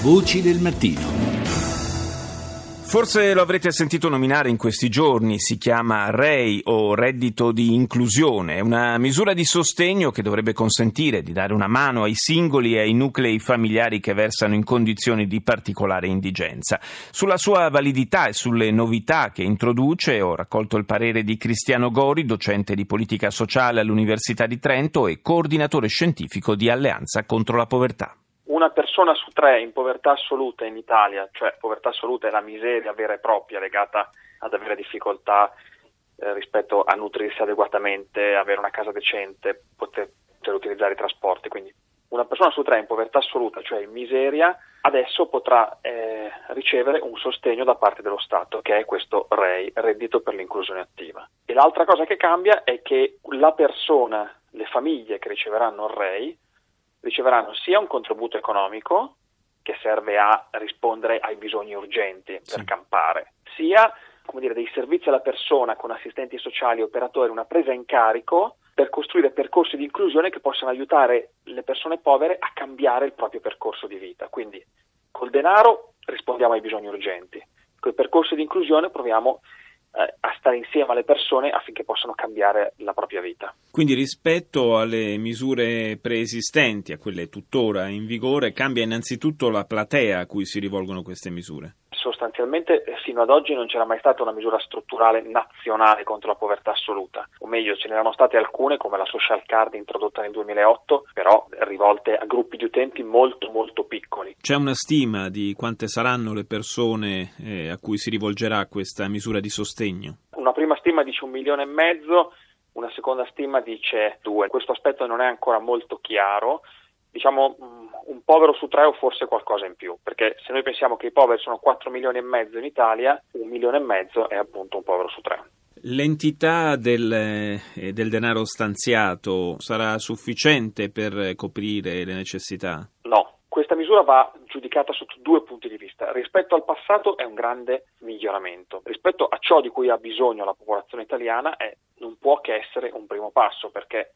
Voci del mattino. Forse lo avrete sentito nominare in questi giorni, si chiama REI o reddito di inclusione, è una misura di sostegno che dovrebbe consentire di dare una mano ai singoli e ai nuclei familiari che versano in condizioni di particolare indigenza. Sulla sua validità e sulle novità che introduce ho raccolto il parere di Cristiano Gori, docente di politica sociale all'Università di Trento e coordinatore scientifico di Alleanza contro la povertà una persona su tre in povertà assoluta in Italia, cioè povertà assoluta è la miseria vera e propria legata ad avere difficoltà eh, rispetto a nutrirsi adeguatamente, avere una casa decente, poter, poter utilizzare i trasporti. Quindi una persona su tre in povertà assoluta, cioè in miseria, adesso potrà eh, ricevere un sostegno da parte dello Stato, che è questo REI, reddito per l'inclusione attiva. E l'altra cosa che cambia è che la persona, le famiglie che riceveranno il REI, riceveranno sia un contributo economico che serve a rispondere ai bisogni urgenti sì. per campare, sia come dire, dei servizi alla persona con assistenti sociali operatori, una presa in carico per costruire percorsi di inclusione che possano aiutare le persone povere a cambiare il proprio percorso di vita. Quindi col denaro rispondiamo ai bisogni urgenti, con i percorsi di inclusione proviamo eh, a stare insieme alle persone affinché possano cambiare la propria vita. Quindi rispetto alle misure preesistenti, a quelle tuttora in vigore, cambia innanzitutto la platea a cui si rivolgono queste misure? Sostanzialmente eh, fino ad oggi non c'era mai stata una misura strutturale nazionale contro la povertà assoluta, o meglio ce n'erano state alcune come la social card introdotta nel 2008, però rivolte a gruppi di utenti molto molto piccoli. C'è una stima di quante saranno le persone eh, a cui si rivolgerà questa misura di sostegno? Una prima stima dice un milione e mezzo, una seconda stima dice due. Questo aspetto non è ancora molto chiaro diciamo un povero su tre o forse qualcosa in più, perché se noi pensiamo che i poveri sono 4 milioni e mezzo in Italia, un milione e mezzo è appunto un povero su tre. L'entità del, eh, del denaro stanziato sarà sufficiente per coprire le necessità? No, questa misura va giudicata sotto due punti di vista. Rispetto al passato è un grande miglioramento. Rispetto a ciò di cui ha bisogno la popolazione italiana è, non può che essere un primo passo perché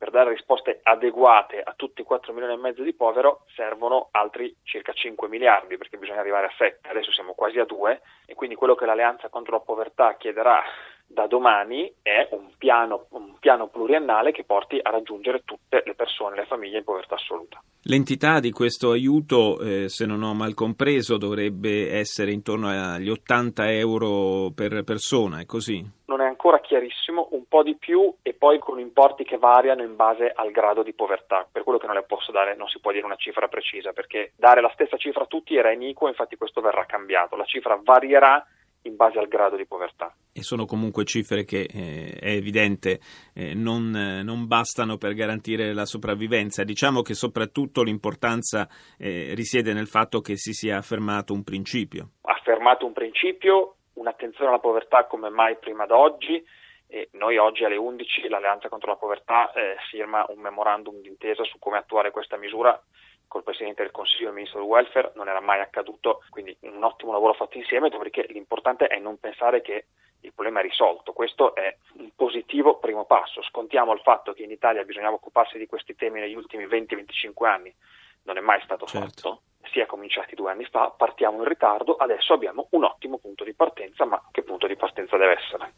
per dare risposte adeguate a tutti i 4 milioni e mezzo di povero servono altri circa 5 miliardi perché bisogna arrivare a 7, adesso siamo quasi a 2 e quindi quello che l'Alleanza contro la povertà chiederà da domani è un piano, un piano pluriennale che porti a raggiungere tutte le persone, le famiglie in povertà assoluta. L'entità di questo aiuto, eh, se non ho mal compreso, dovrebbe essere intorno agli 80 euro per persona, è così? non è ancora chiarissimo, un po' di più e poi con importi che variano in base al grado di povertà. Per quello che non le posso dare, non si può dire una cifra precisa, perché dare la stessa cifra a tutti era iniquo, infatti questo verrà cambiato. La cifra varierà in base al grado di povertà. E sono comunque cifre che eh, è evidente eh, non, eh, non, bastano per garantire la sopravvivenza. Diciamo che soprattutto l'importanza eh, risiede nel fatto che si sia affermato un principio. Affermato un principio un'attenzione alla povertà come mai prima d'oggi. E noi oggi alle 11 l'Alleanza contro la povertà eh, firma un memorandum d'intesa su come attuare questa misura col Presidente del Consiglio e il Ministro del Welfare, non era mai accaduto, quindi un ottimo lavoro fatto insieme, dopodiché l'importante è non pensare che il problema è risolto, questo è un positivo primo passo, scontiamo il fatto che in Italia bisognava occuparsi di questi temi negli ultimi 20-25 anni, non è mai stato certo. fatto, si è cominciati due anni fa, partiamo in ritardo, adesso abbiamo un ottimo punto di partenza, ma che punto di partenza deve essere?